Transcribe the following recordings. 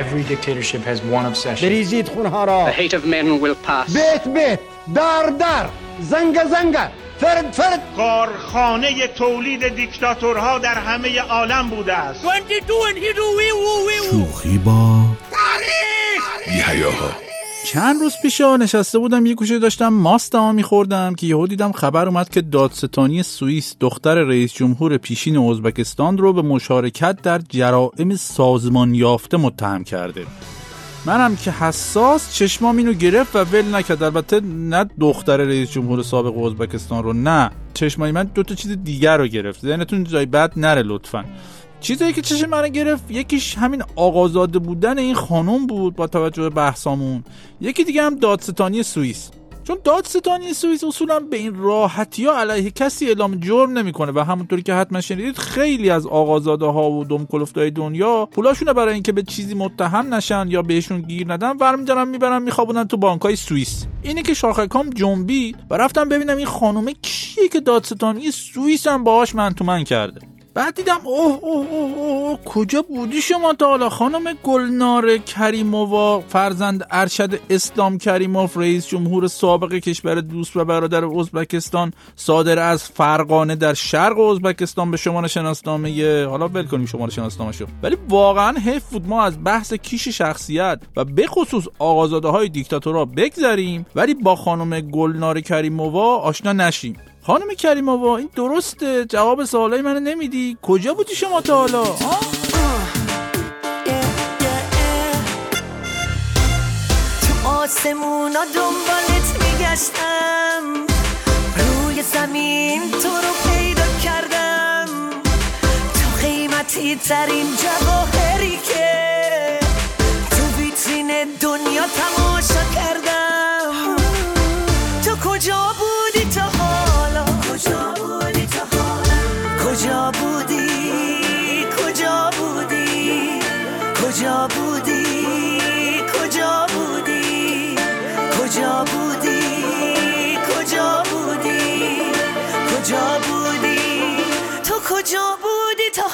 Every dictatorship has one obsession. بریزید خونها را. The hate of men will pass. بیت بیت. در در. زنگ زنگ. فرد فرد. کارخانه تولید دیکتاتورها در همه عالم بوده است. شوخی با بیهیاها چند روز پیش نشسته بودم یه گوشه داشتم ماست ها میخوردم که یهو دیدم خبر اومد که دادستانی سوئیس دختر رئیس جمهور پیشین ازبکستان رو به مشارکت در جرائم سازمان یافته متهم کرده. منم که حساس چشمام اینو گرفت و ول نکرد. البته نه دختر رئیس جمهور سابق ازبکستان رو نه. چشمای من دو تا چیز دیگر رو گرفت. ذهنتون جای بد نره لطفا. چیزایی که چشم من گرفت یکیش همین آقازاده بودن این خانم بود با توجه به بحثامون. یکی دیگه هم دادستانی سوئیس. چون دادستانی سوئیس اصولا به این راحتی ها علیه کسی اعلام جرم نمی‌کنه و همونطوری که حتما شنیدید خیلی از آقازاده ها و دم های دنیا پولاشونه برای اینکه به چیزی متهم نشن یا بهشون گیر ندن برمیدارن می‌برن میخوابونن تو بانکای سوئیس. اینه که شاخکام جنبید و رفتم ببینم این خانومه کیه که دادستانی سوئیس هم باهاش من تو من کرده. بعد دیدم اوه اوه اوه اوه کجا بودی شما تا حالا؟ خانم گلنار کریمووا فرزند ارشد اسلام کریموف رئیس جمهور سابق کشور دوست و برادر ازبکستان صادر از فرقانه در شرق ازبکستان به شما شناسنامه حالا ول کنیم شما شناسنامه شو ولی واقعا حیف بود ما از بحث کیش شخصیت و به خصوص آقازاده های دیکتاتورا بگذریم. ولی با خانم گلنار کریمووا آشنا نشیم. خانم کریمووا این درسته. جواب سوالای منو نمیدی. کجا بودی شما تا حالا؟ تو آسمونا دنبالت میگشتم. روی زمین تو رو پیدا کردم. تو قیمتی ترین جواهری که تو ویترین دنیا تماشا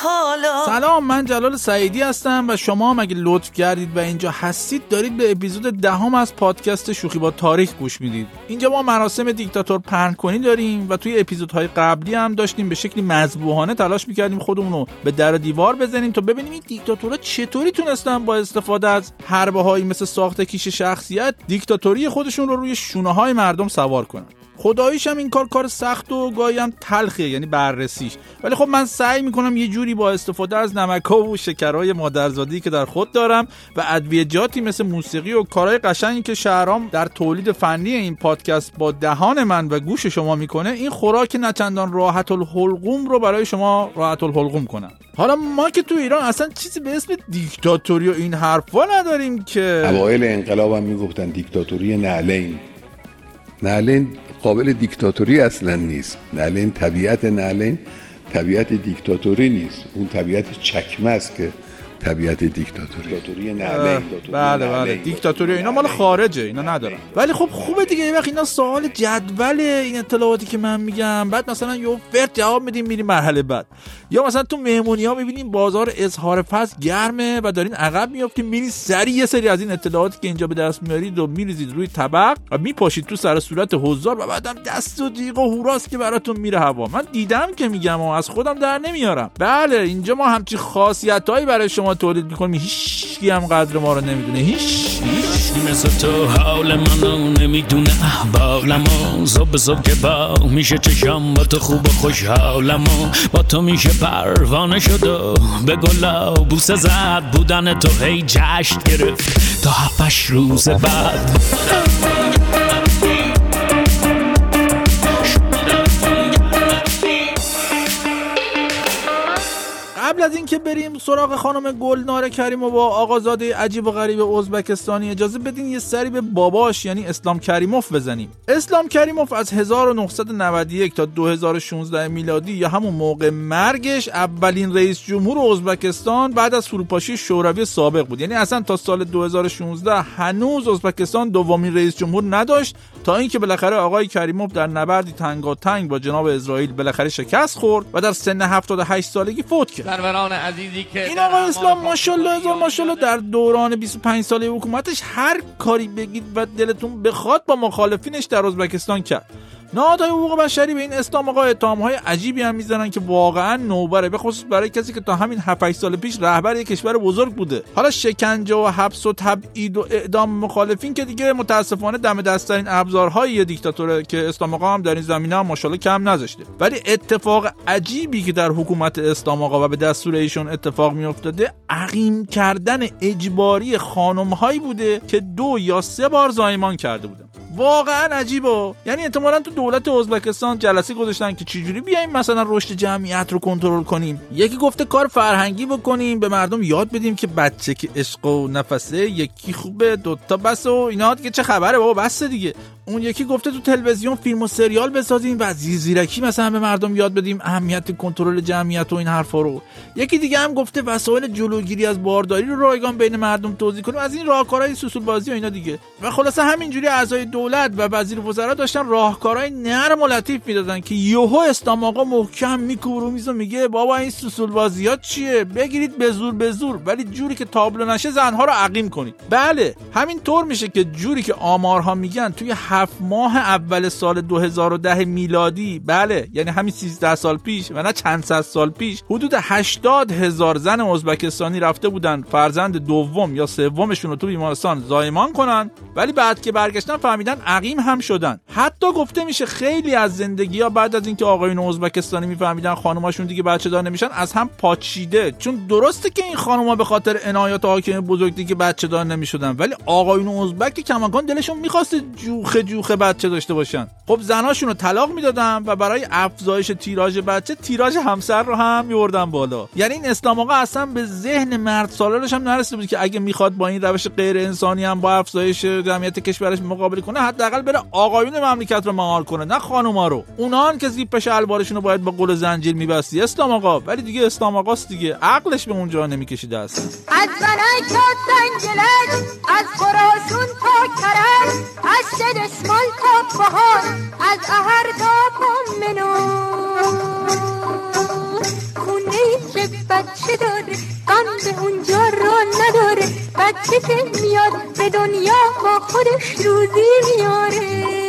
حالا. سلام من جلال سعیدی هستم و شما هم اگه لطف کردید و اینجا هستید دارید به اپیزود دهم از پادکست شوخی با تاریخ گوش می‌دید. اینجا ما مراسم دیکتاتور پهن کنی داریم و توی اپیزودهای قبلی هم داشتیم به شکلی مذبوحانه تلاش می‌کردیم خودمون رو به در و دیوار بزنیم تا ببینیم این دیکتاتورها چطوری تونستن با استفاده از حربه هایی مثل ساخت کیش شخصیت دیکتاتوری خودشون رو روی شونه های مردم سوار کنن. خداییش هم این کار کار سخت و گاهی هم تلخیه یعنی بررسیش. ولی خب من سعی می‌کنم یه جوری با استفاده از نمکا و شکرهای مادرزادی که در خود دارم و ادویجاتی مثل موسیقی و کارهای قشنگی که شهرام در تولید فنی این پادکست با دهان من و گوش شما می‌کنه این خوراک نچندان راحت الحلقوم رو برای شما راحت الحلقوم کنم حالا ما که تو ایران اصلا چیزی به اسم دیکتاتوری و این حرفا نداریم که اوایل انقلاب هم می‌گفتن دیکتاتوری نعلین. نعلین قابل دیکتاتوری اصلا نیست. نعلین طبیعت نعلین طبیعت دیکتاتوری نیست. اون طبیعت چکمه است که طبیعت دیکتاتوری. بله بله دیکتاتوری اینا مال خارجه اینا ندارم ولی خب خوبه دیگه یه وقت اینا سوال جدول این اطلاعاتی که من میگم بعد مثلا یه فرد جواب میدیم میریم مرحله بعد. یا مثلا تو مهمونی ها می‌بینیم بازار اظهار فصل گرمه و دارین عقب میافتیم میری سری یه سری از این اطلاعاتی که اینجا به دست میارید و میریزید روی طبق و میپاشید تو سر صورت حضار و بعدم دست و دیق و هوراست که براتون میره هوا. من دیدم که میگم و از خودم در نمیارم. بله اینجا ما همچی خاصیتایی برای شما تولید می‌کنیم هیچ هم قدر ما رو نمی‌دونه. هیچ مثل تو حال منو نمی‌دونه. احوالمو صبح صبح که با میشه چشم با تو خوب و خوشحالمو با تو میشه پروانه شد و به گلا بوسه زد. بودن تو هی جشن گرفت. تا هفتش روز بعد. قبل از اینکه بریم سراغ خانم گلنار کریم و با آقازاده عجیب و غریب ازبکستانی اجازه بدین یه سری به باباش یعنی اسلام کریموف بزنیم. اسلام کریموف از 1991 تا 2016 میلادی یا همون موقع مرگش اولین رئیس جمهور ازبکستان بعد از فروپاشی شوروی سابق بود. یعنی اصلا تا سال 2016 هنوز ازبکستان دومین رئیس جمهور نداشت تا اینکه بالاخره آقای کریموف در نبردی تنگاتنگ با جناب اسرائیل بالاخره شکست خورد و در سن 78 سالگی فوت کرد. سروران عزیزی که این آقای اسلام ماشاءالله هزار ماشاءالله در دوران 25 ساله حکومتش هر کاری بگید و دلتون بخواد با مخالفینش در ازبکستان کرد. نهادهای حقوق بشری به این اسلام آقا های عجیبی هم می‌زنن که واقعا نوبره. به خصوص برای کسی که تا همین 7 سال پیش رهبر یک کشور بزرگ بوده. حالا شکنجه و حبس و تبعید و اعدام مخالفین که دیگه متاسفانه دم دستترین ابزارهای دیکتاتوره که اسلام آقا هم در این زمینه هم ماشاءالله کم نذاشته. ولی اتفاق عجیبی که در حکومت اسلام آقا و به دستور ایشون اتفاق میافتاده عقیم کردن اجباری خانم هایی بوده که دو یا سه بار زایمان کرده بودن. واقعا عجیبه. یعنی احتمالا تو دولت ازبکستان جلسه گذاشتن که چجوری بیایم مثلا رشد جمعیت رو کنترل کنیم. یکی گفته کار فرهنگی بکنیم به مردم یاد بدیم که بچه که عشق و نفسه یکی خوبه دوتا بس و اینا دیگه چه خبره بابا بس دیگه. اون یکی گفته تو تلویزیون فیلم و سریال بسازیم و زیرکی مثلا به مردم یاد بدیم اهمیت کنترل جمعیت و این حرفا رو. یکی دیگه هم گفته وسایل جلوگیری از بارداری رو رایگان بین مردم توضیح کنیم از این راهکارهای سوسول بازی و اینا دیگه. و خلاصه همینجوری اعضای دولت و وزیر وزرا داشتن راهکارهای نرم و لطیف می‌دادن که یهو اسلام آقا محکم میکوبه میز و میگه بابا این سوسول بازیات چیه؟ بگیرید به زور به زور ولی جوری که تابلو نشه زنها رو عقیم کنید. بله همین طور میشه که جوری که آمارها میگن توی هفت ماه اول سال 2010 میلادی بله یعنی همین 13 سال پیش و نه چند صد سال پیش حدود 80 هزار زن ازبکستانی رفته بودن فرزند دوم یا سومشون رو تو بیمارستان زایمان کنن. ولی بعد که برگشتن فهمیدن عقیم هم شدن. حتی گفته میشه خیلی از زندگی ها بعد از اینکه آقایون ازبکستانی میفهمیدن خانماشون دیگه بچه دار نمیشن از هم پاچیده. چون درسته که این خانم‌ها به خاطر عنایات حاکم بزرگ دیگه بچه دار نمی‌شدن ولی آقایون ازبک کماکان دلشون می‌خواست جوخه جوخه بچه داشته باشن. خب زناشون رو طلاق می‌دادن و برای افزایش تیراژ بچه تیراژ همسر رو هم میوردن بالا. یعنی این اسلام آقا اصلا به ذهن مرد سالارش هم نرسیده بود که اگه می‌خواد با این روش غیر انسانی هم با افزایش جمعیت کشورش مقابله کنه حداقل بره آقایون مملکت رو مهار کنه نه خانوما رو. اونان که زیپ شلوارشون رو باید با قل زنجیر میبستی. اسلام آقا ولی دیگه اسلام آقاست دیگه. عقلش به اونجا نمیکشیده است. از از خراسون تا کرد از دسمال تا بهار از اهر تا منو خونه که بچه داره غم به اونجا را نداره. بچه که میاد دنیا با خودش روزی میاره.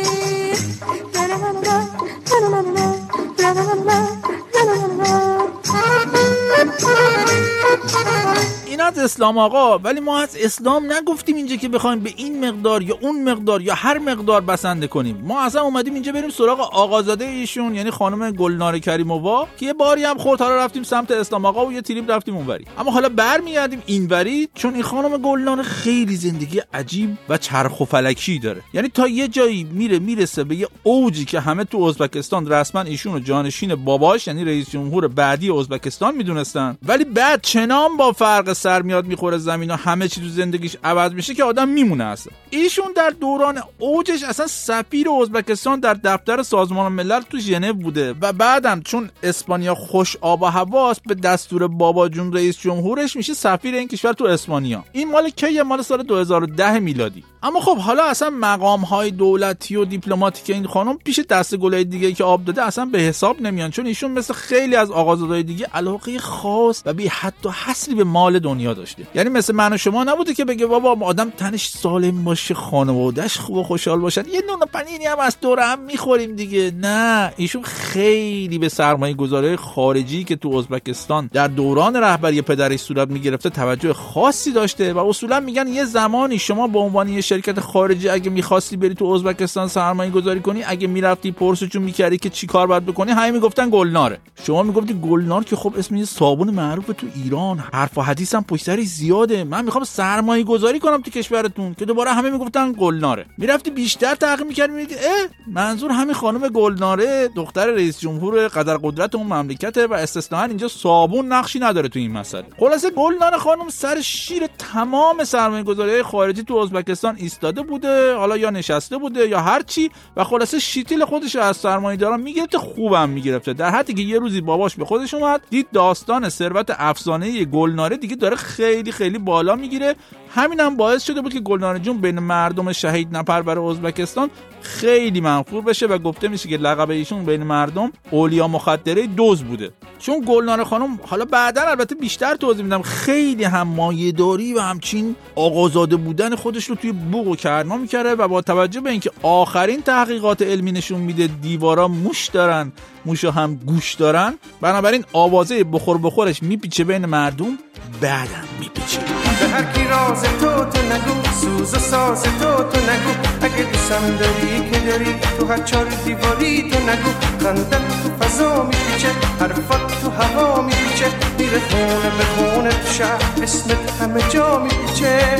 اسلام آقا ولی ما از اسلام نگفتیم اینجا که بخوایم به این مقدار یا اون مقدار یا هر مقدار بسنده کنیم. ما اصلا اومدیم اینجا بریم سراغ آقازاده ایشون یعنی خانم گلنار کریمووا که یه باری هم خورد حالا رفتیم سمت اسلام آقا و یه تریپ رفتیم اونوری. اما حالا برمیگردیم اینوری چون این خانم گلنار خیلی زندگی عجیب و چرخ و فلکی داره. یعنی تا یه جایی میره می‌رسه به یه اوجی که همه تو ازبکستان رسما ایشون رو جانشین باباش یعنی رئیس جمهور بعدی ازبکستان می‌دونستن. ولی بعد چنان با فرق سر میاد می‌خوره زمین و همه چی تو زندگیش عوض میشه که آدم میمونه اصلا. ایشون در دوران اوجش اصلا سفیر ازبکستان در دفتر سازمان ملل تو ژنو بوده و بعدم چون اسپانیا خوش آب و هواست به دستور بابا جون رئیس جمهورش میشه سفیر این کشور تو اسپانیا. این مال کی؟ مال سال 2010 میلادی. اما خب حالا اصلا مقام های دولتی و دیپلماتیک این خانم پیش دست گلای دیگه که آب داده اصلا به حساب نمیان چون ایشون مثل خیلی از آقازادهای دیگه علاقه خاص و بی و حصری به مال دنیا داشته. یعنی مثل من و شما نبوده که بگه بابا آدم تنش سالم باشه خانوادهش خوب و خوشحال باشن. یه نون پنیری هم از دور هم می‌خوریم دیگه. نه ایشون خیلی به سرمایه گذاره خارجی که تو ازبکستان در دوران رهبری پدرش صورت می‌گرفته توجه خاصی داشته و اصولا میگن یه زمانی شما به عنوان شرکت خارجی اگه می‌خواستی بری تو ازبکستان سرمایه گذاری کنی اگه می‌رفتی پرسجو می‌کردی که چی کار باید بکنی همه می‌گفتن گلناره. شما می‌گفتی گلنار که خب اسم صابون معروف تو ایران حرف و حدیث هم پشت زیاده. من می‌خوام سرمایه گذاری کنم تو کشورتون که دوباره همه می‌گفتن گلناره. می‌رفتی بیشتر تحقیق می‌کردی میدی اه منظور همین خانم گلناره دختر رئیس جمهور قدر قدرت اون مملکته و استثنا اینجا صابون نقشی نداره تو این مسئله. خلاصه گلنار خانم سر شیر تمام سرمایه گذاری خارجی تو ازبکستان ایستاده بوده حالا یا نشسته بوده یا هر چی. و خلاصه شیتیل خودش از سرمایه داران می‌گرفته خوبم می‌گرفته. در حدی که یه روزی باباش به خودش اومد دید داستان ثروت افسانه گلناره دیگه داره خیلی خیلی بالا می‌گیره. همین هم باعث شده بود که گلنار جون بین مردم شهید نپرور ازبکستان خیلی منفور بشه و گفته میشه که لقب ایشون بین مردم اولیا مخدره دوز بوده. چون گلنار خانم حالا بعدا البته بیشتر توضیح میدم خیلی هم مایه‌داری و همچین آقازاده بودن خودش رو توی بوق و کرنا میکره و با توجه به اینکه آخرین تحقیقات علمی نشون میده دیوارا موش دارن موشا هم گوش دارن. بنابراین آوازه بخور بخورش میپیچه بین مردم بعدم میپیچه. به هر کی راز تو تو نگو سوز و ساز تو تو نگو. اگه دوستم داری که داری تو هر چار دیواری تو نگو. خندت تو فضا میپیچه حرفات تو هوا میپیچه. میره خونه به خونه تو شهر اسمت همه جا میپیچه.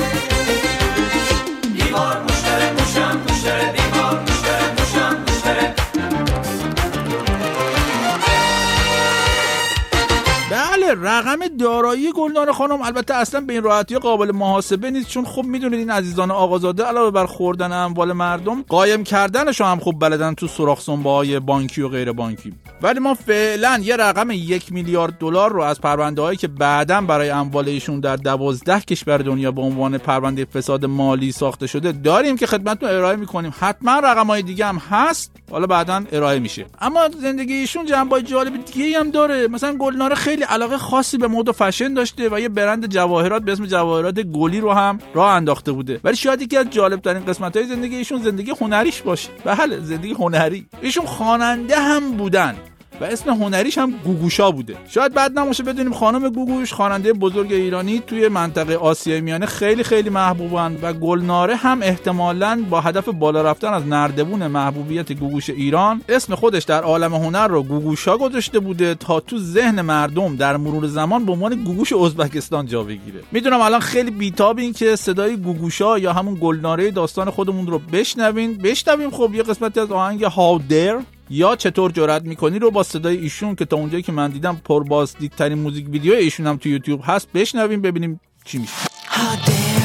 دیوار مشتره موشم مشتره دیوار. رقم دارایی گلنار خانم البته اصلا به این راحتی قابل محاسبه نیست چون خب می‌دونید این عزیزان آقازاده علاوه بر خوردن اموال مردم قایم کردنش هم خوب بلدن تو سوراخ های بانکی و غیر بانکی. ولی ما فعلا یه رقم یک میلیارد دلار رو از پرونده هایی که بعدا برای اموال ایشون در دوازده کشور دنیا به عنوان پرونده فساد مالی ساخته شده داریم که خدمتتون ارائه می‌کنیم. حتما رقم های دیگه هم هست حالا بعدا ارائه میشه. اما زندگی ایشون جنبه جالب دیگه هم داره. مثلا گلنار خیلی علاقه خاصی به مد و فشن داشته و یه برند جواهرات به اسم جواهرات گلی رو هم راه انداخته بوده. ولی شاید یکی از جالب ترین قسمت های زندگی ایشون زندگی هنریش باشه. بله زندگی هنری. ایشون خواننده هم بودن. و اسم هنریش هم گوگوشا بوده. شاید بعد نماشه بدونیم خانم گوگوش خواننده بزرگ ایرانی توی منطقه آسیای میانه خیلی خیلی محبوبن و گلناره هم احتمالاً با هدف بالا رفتن از نردبون محبوبیت گوگوش ایران اسم خودش در عالم هنر رو گوگوشا گذاشته بوده تا تو ذهن مردم در مرور زمان به عنوان گوگوش ازبکستان جا بگیره. می‌دونم الان خیلی بیتاب این که صدای گوگوشا یا همون گلناره داستان خودمون رو بشنوین. بشنویم خب یه قسمتی از آهنگ هاودر یا چطور جرأت می‌کنی رو با صدای ایشون که تا اونجایی که من دیدم پرباز دیدترین موزیک ویدیو ایشون هم تو یوتیوب هست بشنویم ببینیم چی میشه.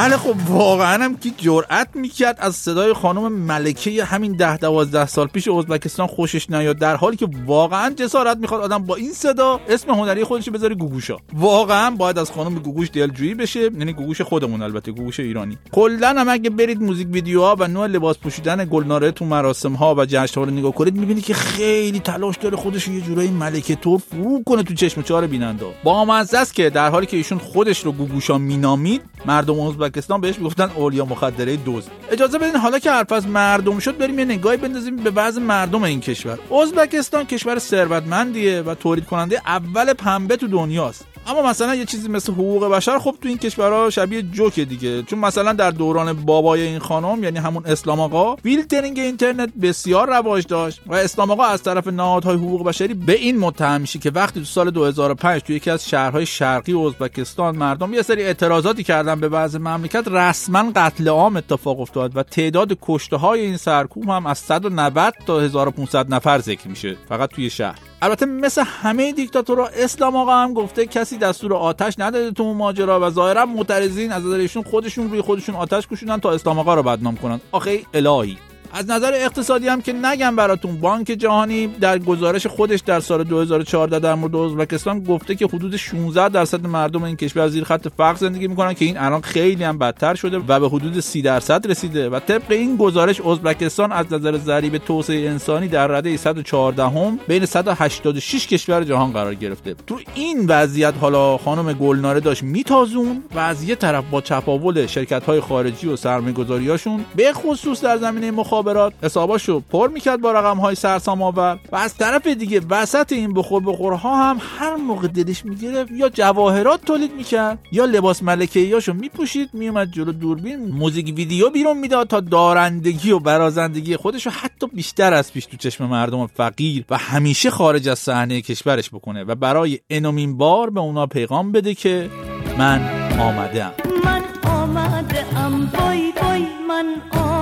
بله خب واقعا هم که جرأت می‌کرد از صدای خانم ملکه همین ده دوازده سال پیش ازبکستان خوشش نیاد در حالی که واقعا جسارت می‌خواد آدم با این صدا اسم هنری خودش بذاره گوگوشا. واقعا باید از خانم گوگوش دلجویی بشه یعنی گوگوش خودمون البته گوگوش ایرانی. کلا هم اگه برید موزیک ویدیوها و نوع لباس پوشیدن گلناره تو مراسم ها و جشن ها رو نگاه کنید می‌بینید که خیلی تلاش داره خودش یه جورایی ملکه طور فرو کنه تو چشم و چال بیننده. با است که در حالی که ایشون خودش رو گوگوشا مینامید مردم ازبکستان بهش می‌گفتن اولیا مخدره دزد. اجازه بدین حالا که حرف از مردم شد بریم یه نگاهی بندازیم به بعض مردم این کشور. ازبکستان کشور ثروتمندیه و تولید کننده اول پنبه تو دنیاست. اما مثلا یه چیزی مثل حقوق بشر خب تو این کشورها شبیه جوکه دیگه. چون مثلا در دوران بابای این خانم یعنی همون اسلام آقا فیلترینگ اینترنت بسیار رواج داشت و اسلام آقا از طرف نهادهای حقوق بشری به این متهم میشه که وقتی تو سال 2005 تو یکی از شهرهای شرقی ازبکستان مردم یه سری اعتراضاتی کردن به بعض مملکت رسما قتل عام اتفاق افتاد و تعداد کشته های این سرکوب هم از 190 تا 1500 نفر ذکر میشه فقط توی شهر. البته مثل همه دیکتاتورها اسلام آقا هم گفته کسی دستور آتش نداده تو اون ماجرا و ظاهرا معترضین از نظر خودشون روی خودشون آتش کشوندن تا اسلام آقا رو بدنام کنن. آخه الهی. از نظر اقتصادی هم که نگم براتون بانک جهانی در گزارش خودش در سال 2014 در مورد ازبکستان گفته که حدود 16 درصد مردم این کشور زیر خط فقر زندگی می‌کنن که این الان خیلی هم بدتر شده و به حدود 30 درصد رسیده و طبق این گزارش ازبکستان از نظر ضریب توسعه انسانی در رده 114 هم بین 186 کشور جهان قرار گرفته. تو این وضعیت حالا خانم گلناره داشت میتازون و از یه طرف با چپاول شرکت های خارجی و سرمایه‌گذاریاشون به خصوص در زمینه مخابرات حساباشو پر می‌کرد با رقم های سرسام آور و از طرف دیگه وسط این بخور بخورها هم هر موقع دلش می‌گرفت یا جواهرات تولید می‌کرد یا لباس ملکه یاشو میپوشید میومد جلو دوربین موزیک ویدیو بیرون می‌داد تا دارندگی و برازندگی خودش رو حتی بیشتر از پیش تو چشم مردم فقیر و همیشه خارج از صحنه کشورش بکنه. و برای انومین بار به اونا پیغام بده که من آمدم.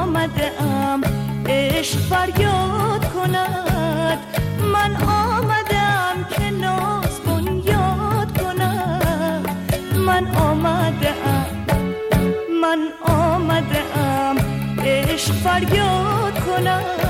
آمده ام عشق فریاد کند. من آمده ام که ناز بنیاد کند من آمده ام من آمده ام عشق فریاد کند.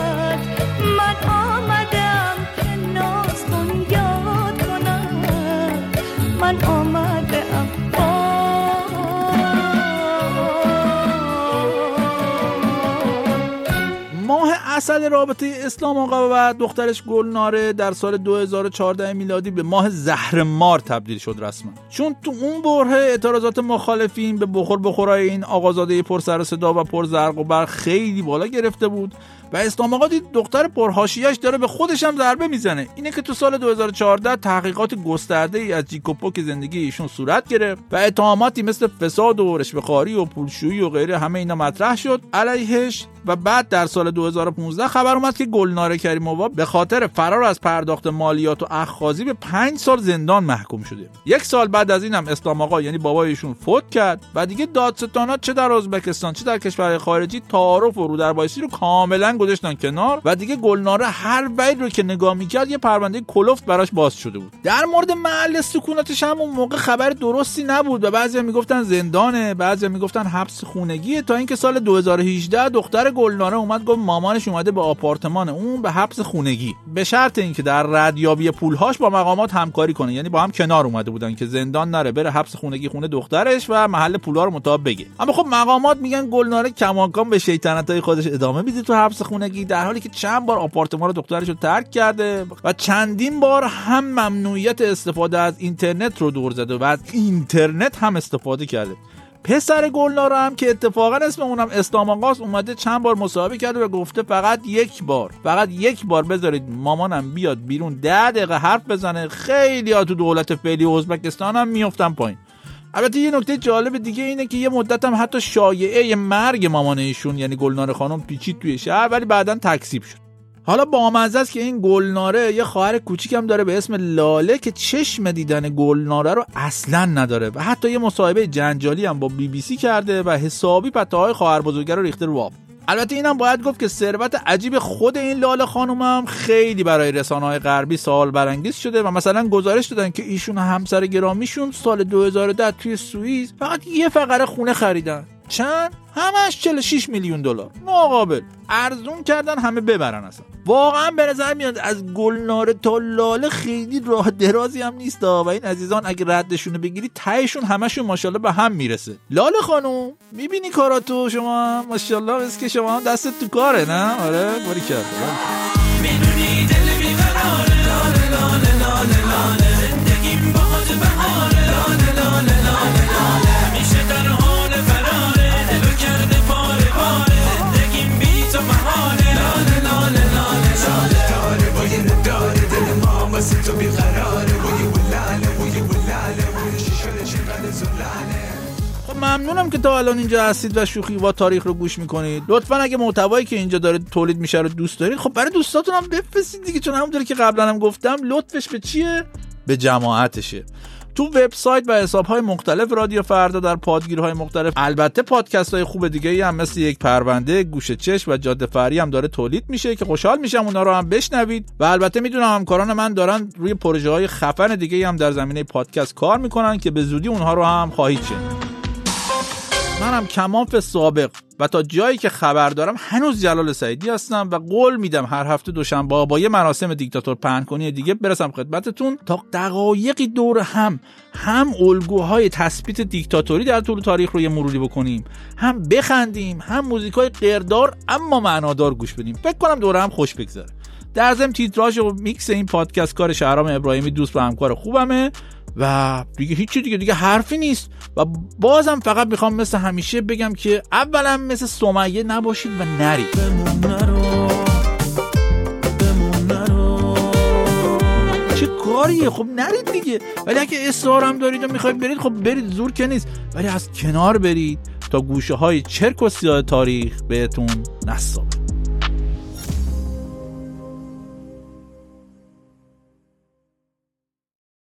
مسئله رابطه اسلام آقا و دخترش گلناره در سال 2014 میلادی به ماه زهر مار تبدیل شد رسما. چون تو اون بره اعتراضات مخالفین به بخور بخورای این آقازاده پر سر صدا و پر زرق و برق خیلی بالا گرفته بود. و اسلام آقا دید دختر پرهاشیش داره به خودش هم ضربه می‌زنه. اینه که تو سال 2014 تحقیقات گسترده ای از جیکوپوک زندگی ایشون صورت گرفت و اتهاماتی مثل فساد و رشوه‌خواری و پولشویی و غیره همه اینا مطرح شد. علیهش و بعد در سال 2015 خبر اومد که گلناره کریمووا به خاطر فرار از پرداخت مالیات و اخخازی به 5 سال زندان محکوم شده. یک سال بعد از اینم اسلام آقا یعنی بابایشون فوت کرد و دیگه دادستانات چه در ازبکستان چه در کشورهای خارجی تعارف و رو در رو کاملا گذاشتن کنار و دیگه گلناره هر وید رو که نگاه می‌کرد یه پرونده کلفت براش باز شده بود. در مورد محل سکونتش هم اون موقع خبر درستی نبود و بعضیا می‌گفتن زندانه بعضیا می‌گفتن حبس خونگیه. تا اینکه سال 2018 دختر گلناره اومد گفت مامانش اومده به آپارتمان اون به حبس خونگی. به شرط اینکه در ردیابی پولهاش با مقامات همکاری کنه. یعنی با هم کنار اومده بودن که زندان نره بره حبس خونگی خونه دخترش و محل پولا رو مطابق بگه. اما خب مقامات میگن گلناره کماکان به شیطنتای خودش ادامه میده تو حبس خونگی در حالی که چند بار آپارتمان دخترش رو ترک کرده و چندین بار هم ممنوعیت استفاده از اینترنت رو دور زده و از اینترنت هم استفاده کرده. پسر گلنار هم که اتفاقا اسم اونم اسلام آقاست اومده چند بار مصاحبه کرده و گفته فقط یک بار فقط یک بار بذارید مامانم بیاد بیرون ده دقیقه حرف بزنه خیلی ها تو دولت فعلی ازبکستان هم میفتن پایین. البته یه نکته جالب دیگه اینه که یه مدت هم حتی شایعه مرگ مامان ایشون یعنی گلنار خانم پیچید توی شهر ولی بعدا تکذیب شد. حالا با است که این گلناره یه خواهر کوچیکم داره به اسم لاله که چشم دیدن گلناره رو اصلا نداره و حتی یه مصاحبه جنجالی هم با بی بی سی کرده و حسابی های خواهر بزرگه رو ریخته رو آب. البته اینم باید گفت که ثروت عجیب خود این لاله خانم هم خیلی برای رسانه های غربی سوال برانگیز شده و مثلا گزارش دادن که ایشون همسر گرامیشون سال 2010 توی سوئیس فقط یه فقره خونه خریدن. چند؟ همش 46 میلیون دلار. مقابل. ارزون کردن همه ببرن اصلا. واقعا به نظر میاد از گلنار تا لاله خیلی راه درازی هم نیست و این عزیزان اگه ردشون رو بگیری تهشون همشون ماشاءالله به هم می‌رسه. لاله خانم می‌بینی کاراتو شما؟ ماشاءالله بس که شما هم دستت تو کاره نه؟ آره باری کرد می‌دونی دل لاله لاله لاله. ممنونم که تا الان اینجا هستید و شوخی و تاریخ رو گوش می‌کنید. لطفا اگه محتوایی که اینجا داره تولید میشه رو دوست دارید خب برای دوستاتون هم بفرستید دیگه چون همونطوری که قبلا هم گفتم لطفش به چیه؟ به جماعتشه. تو وبسایت و حساب های مختلف رادیو فردا در پادگیرهای مختلف. البته پادکست های خوب دیگه هم مثل یک پرونده گوشه چش و جاده فری هم داره تولید میشه که خوشحال میشم اونا رو هم بشنوید. و البته می‌دونم همکاران من دارن روی پروژه های خفن دیگه هم در زمینه پادکست کار می‌کنن که به زودی اونها رو هم خواهید شنید. منم کماف سابق و تا جایی که خبر دارم هنوز جلال سعیدی هستم و قول میدم هر هفته دوشنبه با یه مراسم دیکتاتور پهن دیگه برسم خدمتتون تا دقایقی دور هم هم الگوهای تثبیت دیکتاتوری در طول تاریخ رو یه مروری بکنیم هم بخندیم هم موزیکای قردار اما معنادار گوش بدیم. فکر کنم دوره هم خوش بگذره. در ضمن تیتراژ و میکس این پادکست کار شهرام ابراهیمی دوست و همکار خوبمه. و دیگه هیچی دیگه دیگه حرفی نیست. و بازم فقط می‌خوام مثل همیشه بگم که اولا مثل سمیه نباشید و نرید. چه کاریه؟ خب نرید دیگه. ولی اگه اصرارم دارید و می‌خواید برید خب برید زور که نیست. ولی از کنار برید تا گوشه های چرک و سیاه تاریخ بهتون نصابه